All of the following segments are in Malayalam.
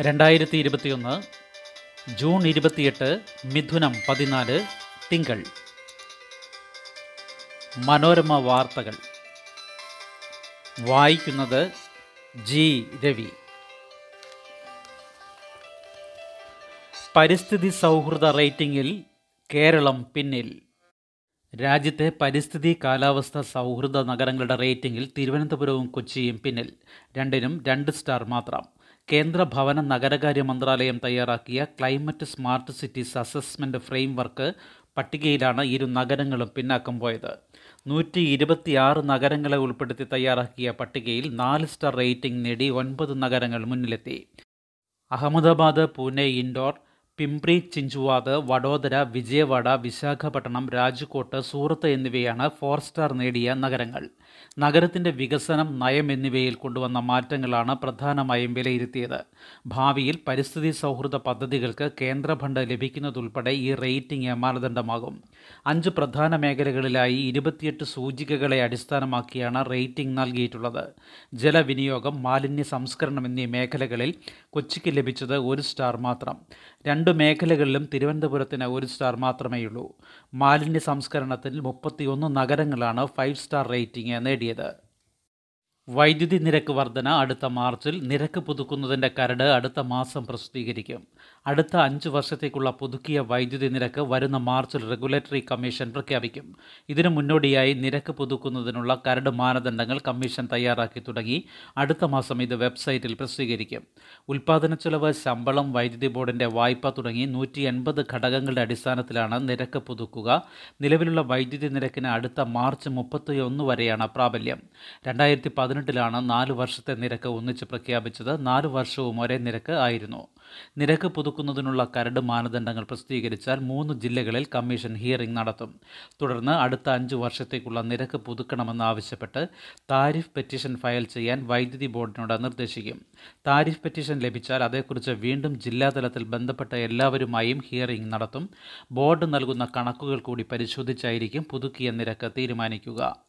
രണ്ടായിരത്തി ഇരുപത്തിയൊന്ന് ജൂൺ ഇരുപത്തിയെട്ട് മിഥുനം പതിനാല് തിങ്കൾ. മനോരമ വാർത്തകൾ. വായിക്കുന്നത് ജി. രവി. പരിസ്ഥിതി സൗഹൃദ റേറ്റിംഗിൽ കേരളം പിന്നിൽ. രാജ്യത്തെ പരിസ്ഥിതി കാലാവസ്ഥ സൗഹൃദ നഗരങ്ങളുടെ റേറ്റിംഗിൽ തിരുവനന്തപുരവും കൊച്ചിയും പിന്നിൽ. രണ്ടിനും രണ്ട് സ്റ്റാർ മാത്രം. കേന്ദ്ര ഭവന നഗരകാര്യ മന്ത്രാലയം തയ്യാറാക്കിയ climate smart cities assessment framework പട്ടികയിലാണ് ഇരു നഗരങ്ങളും പിന്നാക്കം പോയത്. നൂറ്റി ഇരുപത്തിയാറ് നഗരങ്ങളെ ഉൾപ്പെടുത്തി തയ്യാറാക്കിയ പട്ടികയിൽ നാല് സ്റ്റാർ റേറ്റിംഗ് നേടി ഒൻപത് നഗരങ്ങൾ മുന്നിലെത്തി. അഹമ്മദാബാദ് പൂനെ ഇൻഡോർ പിംപ്രി ചിഞ്ചുവാദ് വഡോദര വിജയവാഡ വിശാഖപട്ടണം രാജ്കോട്ട് സൂറത്ത് എന്നിവയാണ് ഫോർ സ്റ്റാർ നേടിയ നഗരങ്ങൾ. നഗരത്തിന്റെ വികസനം നയം എന്നിവയിൽ കൊണ്ടുവന്ന മാറ്റങ്ങളാണ് പ്രധാനമായും വിലയിരുത്തിയത്. ഭാവിയിൽ പരിസ്ഥിതി സൗഹൃദ പദ്ധതികൾക്ക് കേന്ദ്ര ഫണ്ട് ലഭിക്കുന്നതുൾപ്പെടെ ഈ റേറ്റിംഗ് മാനദണ്ഡമാകും. അഞ്ച് പ്രധാന മേഖലകളിലായി ഇരുപത്തിയെട്ട് സൂചികകളെ അടിസ്ഥാനമാക്കിയാണ് റേറ്റിംഗ് നൽകിയിട്ടുള്ളത്. ജലവിനിയോഗം മാലിന്യ സംസ്കരണം എന്നീ മേഖലകളിൽ കൊച്ചിക്ക് ലഭിച്ചത് ഒരു സ്റ്റാർ മാത്രം. രണ്ട് മേഖലകളിലും തിരുവനന്തപുരത്തിന് ഒരു സ്റ്റാർ മാത്രമേയുള്ളൂ മാലിന്യ സംസ്കരണത്തിൽ മുപ്പത്തിയൊന്ന് നഗരങ്ങളാണ് ഫൈവ് സ്റ്റാർ റേറ്റിംഗ് നേടിയത്. വൈദ്യുതി നിരക്ക് വർധന അടുത്ത മാർച്ചിൽ നിരക്ക് പുതുക്കുന്നതിന്റെ കരട് അടുത്ത മാസം പ്രസിദ്ധീകരിക്കും. അടുത്ത അഞ്ച് വർഷത്തേക്കുള്ള പുതുക്കിയ വൈദ്യുതി നിരക്ക് വരുന്ന മാർച്ചിൽ റെഗുലേറ്ററി കമ്മീഷൻ പ്രഖ്യാപിക്കും. ഇതിനു മുന്നോടിയായി നിരക്ക് പുതുക്കുന്നതിനുള്ള കരട് മാനദണ്ഡങ്ങൾ കമ്മീഷൻ തയ്യാറാക്കി തുടങ്ങി. അടുത്ത മാസം ഇത് വെബ്സൈറ്റിൽ പ്രസിദ്ധീകരിക്കും. ഉൽപാദന ചെലവ് ശമ്പളം വൈദ്യുതി ബോർഡിന്റെ വായ്പ തുടങ്ങി നൂറ്റി എൺപത് ഘടകങ്ങളുടെ അടിസ്ഥാനത്തിലാണ് നിരക്ക് പുതുക്കുക. നിലവിലുള്ള വൈദ്യുതി നിരക്കിന് അടുത്ത മാർച്ച് മുപ്പത്തിയൊന്ന് വരെയാണ് പ്രാബല്യം. രണ്ടായിരത്തി പതിനെട്ടിലാണ് നാല് വർഷത്തെ നിരക്ക് ഒന്നിച്ച് പ്രഖ്യാപിച്ചത്. നാല് വർഷവും ഒരേ നിരക്ക് ആയിരുന്നു. നിരക്ക് പുതുക്കുന്നതിനുള്ള കരട് മാനദണ്ഡങ്ങൾ പ്രസിദ്ധീകരിച്ചാൽ മൂന്ന് ജില്ലകളിൽ കമ്മീഷൻ ഹിയറിംഗ് നടത്തും. തുടർന്ന് അടുത്ത അഞ്ച് വർഷത്തേക്കുള്ള നിരക്ക് പുതുക്കണമെന്ന് ആവശ്യപ്പെട്ട് താരിഫ് പെറ്റീഷൻ ഫയൽ ചെയ്യാൻ വൈദ്യുതി ബോർഡിനോട് നിർദ്ദേശിക്കും. താരിഫ് പെറ്റീഷൻ ലഭിച്ചാൽ അതേക്കുറിച്ച് വീണ്ടും ജില്ലാതലത്തിൽ ബന്ധപ്പെട്ട എല്ലാവരുമായും ഹിയറിംഗ് നടത്തും. ബോർഡ് നൽകുന്ന കണക്കുകൾ കൂടി പരിശോധിച്ചായിരിക്കും പുതുക്കിയ നിരക്ക് തീരുമാനിക്കുക.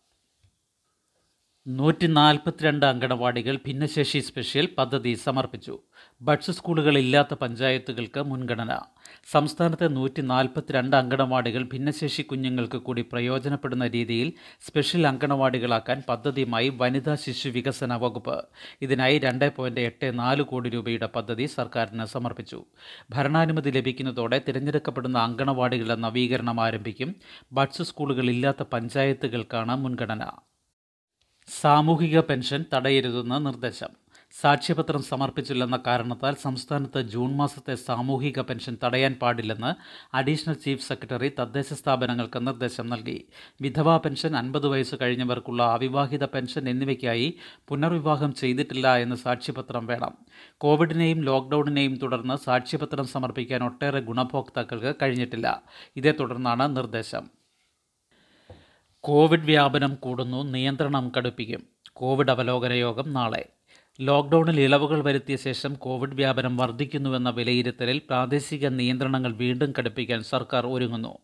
നൂറ്റി നാൽപ്പത്തിരണ്ട് അങ്കണവാടികൾ ഭിന്നശേഷി സ്പെഷ്യൽ പദ്ധതി സമർപ്പിച്ചു. ബഡ്സ് സ്കൂളുകൾ ഇല്ലാത്ത പഞ്ചായത്തുകൾക്ക് മുൻഗണന. സംസ്ഥാനത്തെ നൂറ്റി നാൽപ്പത്തിരണ്ട് അങ്കണവാടികൾ ഭിന്നശേഷി കുഞ്ഞുങ്ങൾക്ക് കൂടി പ്രയോജനപ്പെടുന്ന രീതിയിൽ സ്പെഷ്യൽ അങ്കണവാടികളാക്കാൻ പദ്ധതിയുമായി വനിതാ ശിശു വികസന വകുപ്പ്. ഇതിനായി രണ്ട് പോയിന്റ് എട്ട് നാല് കോടി രൂപയുടെ പദ്ധതി സർക്കാരിന് സമർപ്പിച്ചു. ഭരണാനുമതി ലഭിക്കുന്നതോടെ തിരഞ്ഞെടുക്കപ്പെടുന്ന അങ്കണവാടികളുടെ നവീകരണം ആരംഭിക്കും. ബഡ്സ് സ്കൂളുകൾ ഇല്ലാത്ത പഞ്ചായത്തുകൾക്കാണ് മുൻഗണന. സാമൂഹിക പെൻഷൻ തടയരുതെന്ന് നിർദ്ദേശം. സാക്ഷ്യപത്രം സമർപ്പിച്ചില്ലെന്ന കാരണത്താൽ സംസ്ഥാനത്ത് ജൂൺ മാസത്തെ സാമൂഹിക പെൻഷൻ തടയാൻ പാടില്ലെന്ന് അഡീഷണൽ ചീഫ് സെക്രട്ടറി തദ്ദേശ സ്ഥാപനങ്ങൾക്ക് നിർദ്ദേശം നൽകി. വിധവാ പെൻഷൻ അൻപത് വയസ്സ് കഴിഞ്ഞവർക്കുള്ള അവിവാഹിത പെൻഷൻ എന്നിവയ്ക്കായി പുനർവിവാഹം ചെയ്തിട്ടില്ല എന്ന് സാക്ഷ്യപത്രം വേണം. കോവിഡിനെയും ലോക്ക്ഡൌണിനെയും തുടർന്ന് സാക്ഷ്യപത്രം സമർപ്പിക്കാൻ ഒട്ടേറെ ഗുണഭോക്താക്കൾക്ക് കഴിഞ്ഞിട്ടില്ല. ഇതേ തുടർന്നാണ് നിർദ്ദേശം. കോവിഡ് വ്യാപനം കൂടുന്നു നിയന്ത്രണം കടുപ്പിക്കും. കോവിഡ് അവലോകന യോഗം നാളെ. ലോക്ക്ഡൌണിൽ ഇളവുകൾ വരുത്തിയ ശേഷം കോവിഡ് വ്യാപനം വർദ്ധിക്കുന്നുവെന്ന വിലയിരുത്തലിൽ പ്രാദേശിക നിയന്ത്രണങ്ങൾ വീണ്ടും കടുപ്പിക്കാൻ സർക്കാർ ഒരുങ്ങുന്നു.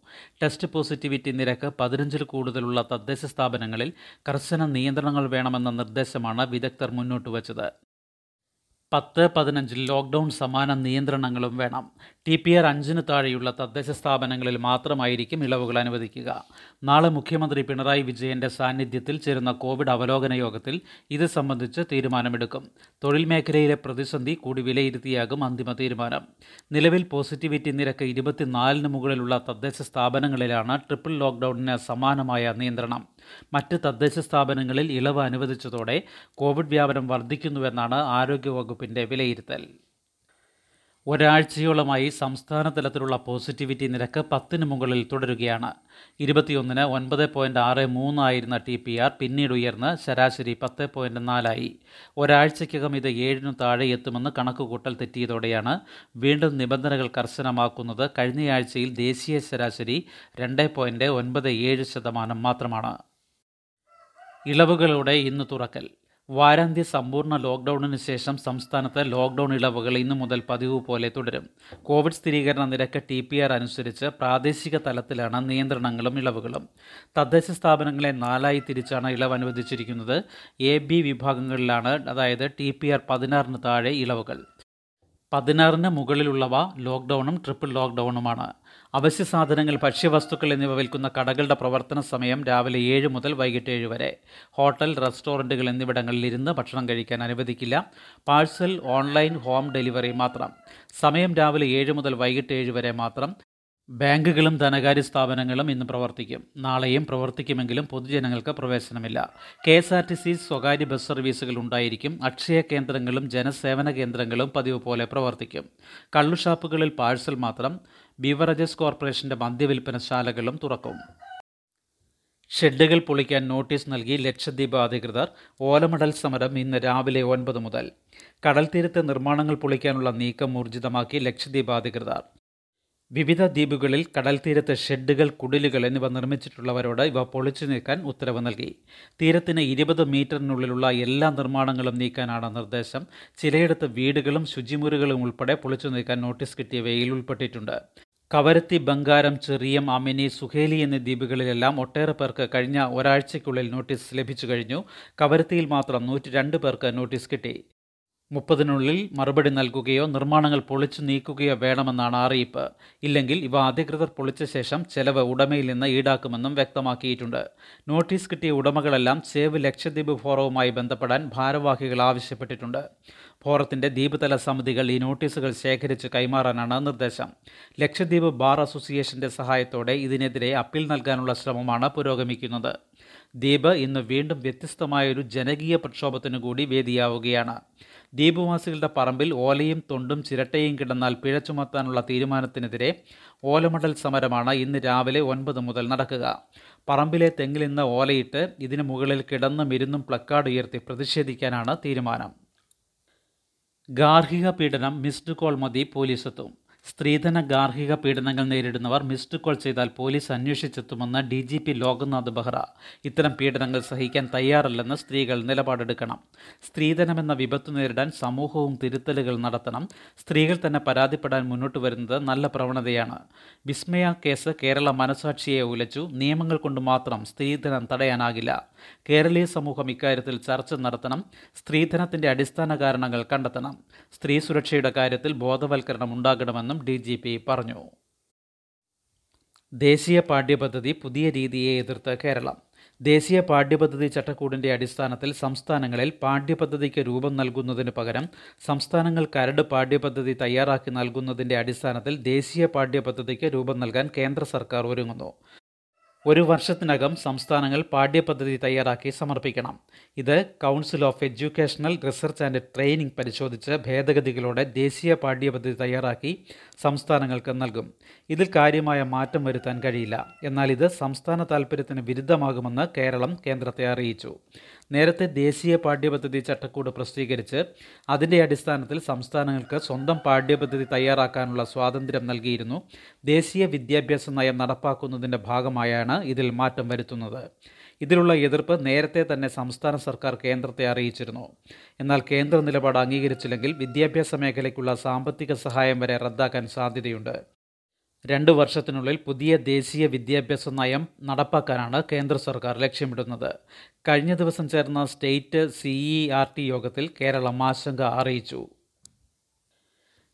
ടെസ്റ്റ് പോസിറ്റിവിറ്റി നിരക്ക് പതിനഞ്ചിൽ കൂടുതലുള്ള തദ്ദേശ സ്ഥാപനങ്ങളിൽ കർശന നിയന്ത്രണങ്ങൾ വേണമെന്ന നിർദ്ദേശമാണ് വിദഗ്ധർ മുന്നോട്ട് പത്ത് പതിനഞ്ചിൽ ലോക്ക്ഡൗൺ സമാന നിയന്ത്രണങ്ങളും വേണം. ടി പി ആർ അഞ്ചിന് താഴെയുള്ള തദ്ദേശ സ്ഥാപനങ്ങളിൽ മാത്രമായിരിക്കും ഇളവുകൾ അനുവദിക്കുക. നാളെ മുഖ്യമന്ത്രി പിണറായി വിജയന്റെ സാന്നിധ്യത്തിൽ ചേരുന്ന കോവിഡ് അവലോകന യോഗത്തിൽ ഇത് സംബന്ധിച്ച് തീരുമാനമെടുക്കും. തൊഴിൽ മേഖലയിലെ പ്രതിസന്ധി കൂടി വിലയിരുത്തിയാകും അന്തിമ തീരുമാനം. നിലവിൽ പോസിറ്റിവിറ്റി നിരക്ക് ഇരുപത്തിനാലിന് മുകളിലുള്ള തദ്ദേശ സ്ഥാപനങ്ങളിലാണ് ട്രിപ്പിൾ ലോക്ക്ഡൌണിന് സമാനമായ നിയന്ത്രണം. മറ്റ് തദ്ദേശ സ്ഥാപനങ്ങളിൽ ഇളവ് അനുവദിച്ചതോടെ കോവിഡ് വ്യാപനം വർദ്ധിക്കുന്നുവെന്നാണ് ആരോഗ്യവകുപ്പിന്റെ വിലയിരുത്തൽ. ഒരാഴ്ചയോളമായി സംസ്ഥാന തലത്തിലുള്ള പോസിറ്റിവിറ്റി നിരക്ക് പത്തിന് മുകളിൽ തുടരുകയാണ്. ഇരുപത്തിയൊന്നിന് ഒൻപത് പോയിന്റ് ആറ് മൂന്നായിരുന്ന ടി പി ആർ പിന്നീട് ഉയർന്ന് ശരാശരി പത്ത് പോയിന്റ് നാലായി ഒരാഴ്ചയ്ക്കകം ഇത് ഏഴിനു താഴെ എത്തുമെന്ന് കണക്കുകൂട്ടൽ തെറ്റിയതോടെയാണ് വീണ്ടും നിബന്ധനകൾ കർശനമാക്കുന്നത് കഴിഞ്ഞയാഴ്ചയിൽ ദേശീയ ശരാശരി രണ്ട് പോയിന്റ് ഒൻപത് ഏഴ് ശതമാനം മാത്രമാണ്. ഇളവുകളോടെ ഇന്ന് തുറക്കൽ. വാരാന്ത്യ സമ്പൂർണ ലോക്ക്ഡൌണിന് ശേഷം സംസ്ഥാനത്ത് ലോക്ക്ഡൌൺ ഇളവുകൾ ഇന്നു മുതൽ പതിവ് പോലെ തുടരും. കോവിഡ് സ്ഥിരീകരണ നിരക്ക് ടി പി ആർ അനുസരിച്ച് പ്രാദേശിക തലത്തിലാണ് നിയന്ത്രണങ്ങളും ഇളവുകളും. തദ്ദേശ സ്ഥാപനങ്ങളെ നാലായി തിരിച്ചാണ് ഇളവ് അനുവദിച്ചിരിക്കുന്നത് എ ബി വിഭാഗങ്ങളിലാണ് അതായത് ടി പി ആർ പതിനാറിന് താഴെ ഇളവുകൾ. പതിനാറിന് മുകളിലുള്ളവ ലോക്ക്ഡൗണും ട്രിപ്പിൾ ലോക്ക്ഡൗണുമാണ് അവശ്യ സാധനങ്ങൾ ഭക്ഷ്യവസ്തുക്കൾ എന്നിവ വിൽക്കുന്ന കടകളുടെ പ്രവർത്തന സമയം രാവിലെ ഏഴ് മുതൽ വൈകിട്ട് ഏഴ് വരെ. ഹോട്ടൽ റെസ്റ്റോറന്റുകൾ എന്നിവിടങ്ങളിൽ ഇരുന്ന് ഭക്ഷണം കഴിക്കാൻ അനുവദിക്കില്ല. പാഴ്സൽ ഓൺലൈൻ ഹോം ഡെലിവറി മാത്രം. സമയം രാവിലെ ഏഴ് മുതൽ വൈകിട്ട് ഏഴ് വരെ മാത്രം. ബാങ്കുകളും ധനകാര്യ സ്ഥാപനങ്ങളും ഇന്ന് പ്രവർത്തിക്കും. നാളെയും പ്രവർത്തിക്കുമെങ്കിലും പൊതുജനങ്ങൾക്ക് പ്രവേശനമില്ല. K S R T C സ്വകാര്യ ബസ് സർവീസുകൾ ഉണ്ടായിരിക്കും. അക്ഷയ കേന്ദ്രങ്ങളും ജനസേവന കേന്ദ്രങ്ങളും പതിവ് പോലെ പ്രവർത്തിക്കും. കള്ളുഷാപ്പുകളിൽ പാഴ്സൽ മാത്രം ബീവറേജസ് കോർപ്പറേഷന്റെ മദ്യവിൽപ്പനശാലകളും തുറക്കും. ഷെഡുകൾ പൊളിക്കാൻ നോട്ടീസ് നൽകി ലക്ഷദ്വീപ് അധികൃതർ ഓലമടൽ സമരം ഇന്ന് രാവിലെ ഒൻപത് മുതൽ. കടൽ തീരത്തെ നിർമ്മാണങ്ങൾ പൊളിക്കാനുള്ള നീക്കം ഊർജിതമാക്കി ലക്ഷദ്വീപ് അധികൃതർ. വിവിധ ദ്വീപുകളിൽ കടൽ തീരത്ത് ഷെഡുകൾ കുടിലുകൾ എന്നിവ നിർമ്മിച്ചിട്ടുള്ളവരോട് ഇവ പൊളിച്ചു നീക്കാൻ ഉത്തരവ് നൽകി. തീരത്തിന് ഇരുപത് മീറ്ററിനുള്ളിലുള്ള എല്ലാ നിർമ്മാണങ്ങളും നീക്കാനാണ് നിർദ്ദേശം. ചിലയിടത്ത് വീടുകളും ശുചിമുറികളും ഉൾപ്പെടെ പൊളിച്ചു നീക്കാൻ നോട്ടീസ് കിട്ടിയവയിൽ ഉൾപ്പെട്ടിട്ടുണ്ട്. കവരത്തി ബംഗാരം ചെറിയം അമിനി സുഹേലി എന്നീ ദ്വീപുകളിലെല്ലാം ഒട്ടേറെ പേർക്ക് കഴിഞ്ഞ ഒരാഴ്ചയ്ക്കുള്ളിൽ നോട്ടീസ് ലഭിച്ചു കഴിഞ്ഞു. കവരത്തിയിൽ മാത്രം നൂറ്റി പേർക്ക് നോട്ടീസ് കിട്ടി. മുപ്പതിനുള്ളിൽ മറുപടി നൽകുകയോ നിർമ്മാണങ്ങൾ പൊളിച്ചു നീക്കുകയോ വേണമെന്നാണ് അറിയിപ്പ്. ഇല്ലെങ്കിൽ ഇവ അധികൃതർ പൊളിച്ച ശേഷം ചെലവ് ഉടമയിൽ നിന്ന് ഈടാക്കുമെന്നും വ്യക്തമാക്കിയിട്ടുണ്ട്. നോട്ടീസ് കിട്ടിയ ഉടമകളെല്ലാം സേവ് ലക്ഷദ്വീപ് ഫോറവുമായി ബന്ധപ്പെടാൻ ഭാരവാഹികൾ ആവശ്യപ്പെട്ടിട്ടുണ്ട്. ഫോറത്തിന്റെ ദ്വീപ്തല സമിതികൾ ഈ നോട്ടീസുകൾ ശേഖരിച്ച് കൈമാറാനാണ് നിർദ്ദേശം. ലക്ഷദ്വീപ് ബാർ അസോസിയേഷന്റെ സഹായത്തോടെ ഇതിനെതിരെ അപ്പീൽ നൽകാനുള്ള ശ്രമമാണ് പുരോഗമിക്കുന്നത്. ദ്വീപ് ഇന്ന് വീണ്ടും വ്യത്യസ്തമായൊരു ജനകീയ പ്രക്ഷോഭത്തിനു കൂടി വേദിയാവുകയാണ്. ദ്വീപുവാസികളുടെ പറമ്പിൽ ഓലയും തൊണ്ടും ചിരട്ടയും കിടന്നാൽ പിഴ ചുമത്താനുള്ള തീരുമാനത്തിനെതിരെ ഓലമടൽ സമരമാണ് ഇന്ന് രാവിലെ ഒൻപത് മുതൽ നടക്കുക. പറമ്പിലെ തെങ്ങിൽ നിന്ന് ഓലയിട്ട് ഇതിനു മുകളിൽ കിടന്നും ഇരുന്നും പ്ലക്കാർഡ് ഉയർത്തി പ്രതിഷേധിക്കാനാണ് തീരുമാനം. ഗാർഹിക പീഡനം മിസ്ഡ് കോൾ മതി പോലീസെത്തും. സ്ത്രീധന ഗാർഹിക പീഡനങ്ങൾ നേരിടുന്നവർ മിസ്ഡ് കോൾ ചെയ്താൽ police അന്വേഷിച്ചെത്തുമെന്ന് D G P Loknath Behera. ഇത്തരം പീഡനങ്ങൾ സഹിക്കാൻ തയ്യാറല്ലെന്ന് സ്ത്രീകൾ നിലപാടെടുക്കണം. സ്ത്രീധനമെന്ന വിപത്ത് നേരിടാൻ സമൂഹവും തിരുത്തലുകൾ നടത്തണം. സ്ത്രീകൾ തന്നെ പരാതിപ്പെടാൻ മുന്നോട്ട് വരുന്നത് നല്ല പ്രവണതയാണ്. വിസ്മയ കേസ് കേരള മനസാക്ഷിയെ ഉലച്ചു. നിയമങ്ങൾ കൊണ്ട് മാത്രം സ്ത്രീധനം തടയാനാകില്ല. കേരളീയ സമൂഹം ഇക്കാര്യത്തിൽ ചർച്ച നടത്തണം. സ്ത്രീധനത്തിന്റെ അടിസ്ഥാന കാരണങ്ങൾ കണ്ടെത്തണം. സ്ത്രീ സുരക്ഷയുടെ കാര്യത്തിൽ ബോധവൽക്കരണം ഉണ്ടാകണമെന്നും ഡി ജി പി പറഞ്ഞു. ദേശീയ പാഠ്യപദ്ധതി പുതിയ രീതിയെ എതിർത്ത് കേരളം. ദേശീയ പാഠ്യപദ്ധതി ചട്ടക്കൂടിന്റെ അടിസ്ഥാനത്തിൽ സംസ്ഥാനങ്ങളിൽ പാഠ്യപദ്ധതിക്ക് രൂപം നൽകുന്നതിന് പകരം സംസ്ഥാനങ്ങൾ കരട് പാഠ്യപദ്ധതി തയ്യാറാക്കി നൽകുന്നതിന്റെ അടിസ്ഥാനത്തിൽ ദേശീയ പാഠ്യപദ്ധതിക്ക് രൂപം നൽകാൻ കേന്ദ്ര സർക്കാർ ഒരുങ്ങുന്നു. ഒരു വർഷത്തിനകം സംസ്ഥാനങ്ങൾ പാഠ്യപദ്ധതി തയ്യാറാക്കി സമർപ്പിക്കണം. ഇത് council of educational research and training പരിശോധിച്ച് ഭേദഗതികളോടെ ദേശീയ പാഠ്യപദ്ധതി തയ്യാറാക്കി സംസ്ഥാനങ്ങൾക്ക് നൽകും. ഇതിൽ കാര്യമായ മാറ്റം വരുത്താൻ കഴിയില്ല. എന്നാൽ ഇത് സംസ്ഥാന താൽപ്പര്യത്തിന് വിരുദ്ധമാകുമെന്ന് കേരളം കേന്ദ്രത്തെ അറിയിച്ചു. നേരത്തെ ദേശീയ പാഠ്യപദ്ധതി ചട്ടക്കൂട് പ്രസിദ്ധീകരിച്ച് അതിന്റെ അടിസ്ഥാനത്തിൽ സംസ്ഥാനങ്ങൾക്ക് സ്വന്തം പാഠ്യപദ്ധതി തയ്യാറാക്കാനുള്ള സ്വാതന്ത്ര്യം നൽകിയിരുന്നു. ദേശീയ വിദ്യാഭ്യാസ നയം നടപ്പാക്കുന്നതിന്റെ ഭാഗമായാണ് ഇതിൽ മാറ്റം വരുത്തുന്നത്. ഇതിലുള്ള എതിർപ്പ് നേരത്തെ തന്നെ സംസ്ഥാന സർക്കാർ കേന്ദ്രത്തെ അറിയിച്ചിരുന്നു. എന്നാൽ കേന്ദ്ര നിലപാട് അംഗീകരിച്ചില്ലെങ്കിൽ വിദ്യാഭ്യാസ മേഖലയ്ക്കുള്ള സാമ്പത്തിക സഹായം വരെ റദ്ദാക്കാൻ സാധ്യതയുണ്ട്. രണ്ട് വർഷത്തിനുള്ളിൽ പുതിയ ദേശീയ വിദ്യാഭ്യാസ നയം നടപ്പാക്കാനാണ് കേന്ദ്ര സർക്കാർ ലക്ഷ്യമിടുന്നത്. കഴിഞ്ഞ ദിവസം ചേർന്ന സ്റ്റേറ്റ് സിഇ ആർ ടി യോഗത്തിൽ കേരളം ആശങ്ക അറിയിച്ചു.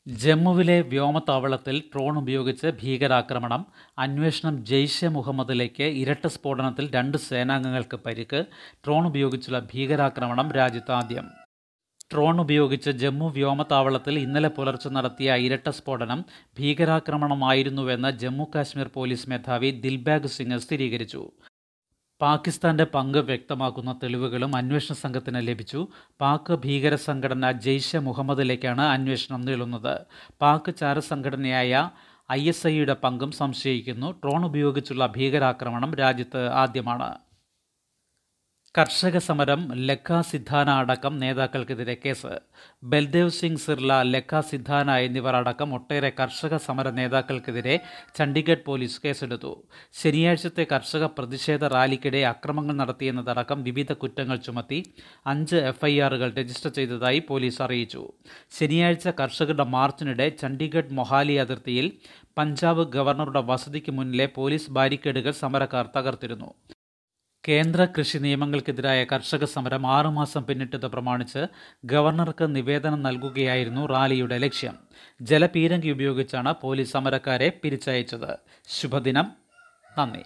ജമ്മുവിലെ വ്യോമത്താവളത്തിൽ ഡ്രോൺ ഉപയോഗിച്ച് ഭീകരാക്രമണം അന്വേഷണം ജെയ്ഷെ മുഹമ്മദിലേക്ക് ഇരട്ട സ്ഫോടനത്തിൽ രണ്ട് സേനാംഗങ്ങൾക്ക് പരിക്ക് ഡ്രോൺ ഉപയോഗിച്ചുള്ള ഭീകരാക്രമണം രാജ്യത്താദ്യം. ഡ്രോൺ ഉപയോഗിച്ച് ജമ്മു വ്യോമത്താവളത്തിൽ ഇന്നലെ പുലർച്ചെ നടത്തിയ ഇരട്ട സ്ഫോടനം ഭീകരാക്രമണമായിരുന്നുവെന്ന് ജമ്മു കാശ്മീർ പോലീസ് മേധാവി ദിൽബാഗ് സിംഗ് സ്ഥിരീകരിച്ചു. പാകിസ്ഥാന്റെ പങ്ക് വ്യക്തമാക്കുന്ന തെളിവുകളും അന്വേഷണ സംഘത്തിന് ലഭിച്ചു. പാക് ഭീകര സംഘടന ജെയ്ഷെ മുഹമ്മദിലേക്കാണ് അന്വേഷണം നീളുന്നത്. പാക് ചാരസംഘടനയായ ഐ എസ് ഐയുടെ പങ്കും സംശയിക്കുന്നു. ഡ്രോൺ ഉപയോഗിച്ചുള്ള ഭീകരാക്രമണം രാജ്യത്ത് ആദ്യമാണ്. കർഷക സമരം ലക്ക സിദ്ധാന അടക്കം നേതാക്കൾക്കെതിരെ കേസ്. ബൽദേവ് സിംഗ് സിർല ലക്ക സിദ്ധാന എന്നിവർ അടക്കം ഒട്ടേറെ കർഷക സമര നേതാക്കൾക്കെതിരെ ചണ്ഡീഗഡ് പോലീസ് കേസെടുത്തു. ശനിയാഴ്ചത്തെ കർഷക പ്രതിഷേധ റാലിക്കിടെ അക്രമങ്ങൾ നടത്തിയെന്നതടക്കം വിവിധ കുറ്റങ്ങൾ ചുമത്തി അഞ്ച് എഫ്ഐആറുകൾ രജിസ്റ്റർ ചെയ്തതായി പോലീസ് അറിയിച്ചു. ശനിയാഴ്ച കർഷകരുടെ മാർച്ചിനിടെ ചണ്ഡീഗഡ് മൊഹാലി അതിർത്തിയിൽ പഞ്ചാബ് ഗവർണറുടെ വസതിക്ക് മുന്നിലെ പോലീസ് ബാരിക്കേഡുകൾ സമരക്കാർ തകർത്തിരുന്നു. കേന്ദ്ര കൃഷി നിയമങ്ങൾക്കെതിരായ കർഷക സമരം ആറുമാസം പിന്നിട്ടത് പ്രമാണിച്ച് ഗവർണർക്ക് നിവേദനം നൽകുകയായിരുന്നു റാലിയുടെ ലക്ഷ്യം. ജലപീരങ്കി ഉപയോഗിച്ചാണ് പോലീസ് സമരക്കാരെ പിരിച്ചയച്ചത്. ശുഭദിനം. നന്ദി.